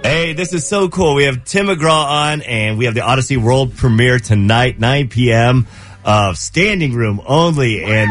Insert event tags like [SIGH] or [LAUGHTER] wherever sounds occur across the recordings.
Hey, this is so cool. We have Tim McGraw on, and we have the Audacy World premiere tonight, 9 p.m. of uh, standing room only. And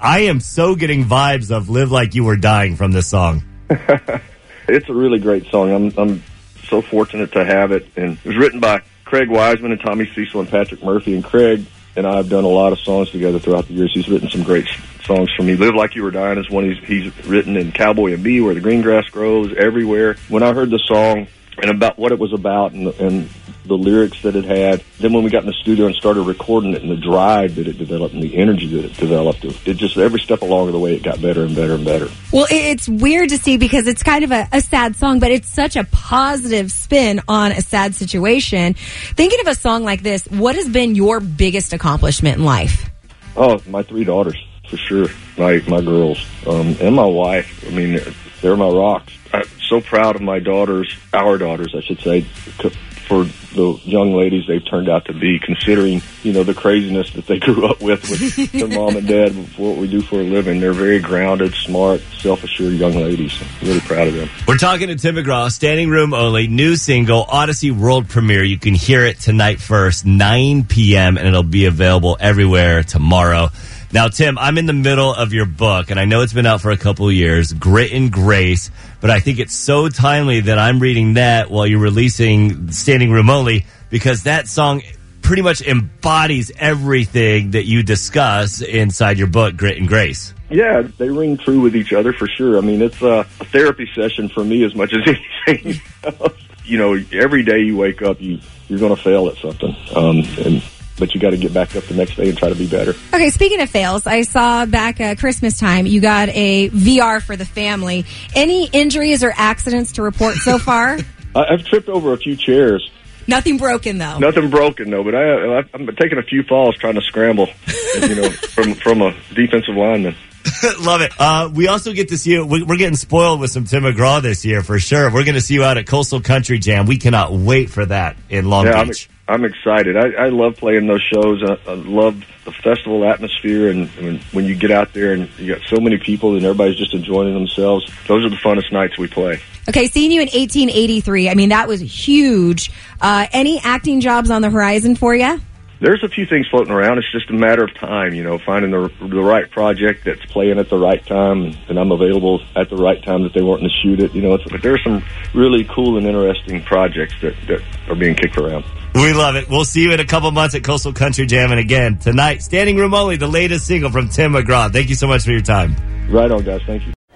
I am so getting vibes of Live Like You Were Dying from this song. [LAUGHS] it's a really great song. I'm I'm so fortunate to have it, and it was written by Craig Wiseman and Tommy Cecil and Patrick Murphy. And Craig and I have done a lot of songs together throughout the years. He's written some great songs for me. Live Like You Were Dying is one he's, he's written in Cowboy and Me, Where the Green Grass Grows, Everywhere. When I heard the song and about what it was about and, and the lyrics that it had, then when we got in the studio and started recording it and the drive that it developed and the energy that it developed, it, it just every step along the way it got better and better and better. Well, it's weird to see because it's kind of a, a sad song, but it's such a positive spin on a sad situation. Thinking of a song like this, what has been your biggest accomplishment in life? Oh, my three daughters for sure. My my girls um, and my wife. I mean, they're my rocks. I'm so proud of my daughters, our daughters, I should say, c- for the young ladies they've turned out to be. Considering you know the craziness that they [LAUGHS] grew up with with their mom and dad, what we do for a living, they're very grounded, smart, self-assured young ladies. I'm really proud of them. We're talking to Tim McGraw, standing room only, new single, Audacy World premiere. You can hear it tonight first, 9 p.m., and it'll be available everywhere tomorrow. Now, Tim, I'm in the middle of your book, and I know it's been out for a couple years, Grit and Grace, but I think it's so timely that I'm reading that while you're releasing Standing Room Only, because that song pretty much embodies everything that you discuss inside your book, Grit and Grace. Yeah, they ring true with each other for sure. I mean, it's a, a therapy session for me as much as [LAUGHS] anything. else. you know, every day you wake up, you you're going to fail at something, um, and but you got to get back up the next day and try to be better. Okay, speaking of fails, I saw back uh, Christmas time you got a VR for the family. Any injuries or accidents to report so [LAUGHS] far? I, I've tripped over a few chairs. Nothing broken though. Nothing broken though, but I, I I'm taking a few falls trying to scramble, you know, [LAUGHS] from from a defensive lineman. [LAUGHS] Love it. Uh, we also get to see you. we- We're getting spoiled with some Tim McGraw this year for sure. We're going to see you out at Coastal Country Jam. We cannot wait for that in Long yeah, I'm, Beach. I'm excited. I, I love playing those shows. I, I love the festival atmosphere, and when, when you get out there and you got so many people and everybody's just enjoying themselves, those are the funnest nights we play. Okay, seeing you in 1883, I mean, that was huge. Uh, any acting jobs on the horizon for you? There's a few things floating around. It's just a matter of time, you know, finding the the right project that's playing at the right time, and I'm available at the right time that they want to shoot it. You know, it's, but there's some really cool and interesting projects that that are being kicked around. We love it. We'll see you in a couple months at Coastal Country Jam. And again, tonight, Standing Room Only, the latest single from Tim McGraw. Thank you so much for your time. Right on, guys. Thank you.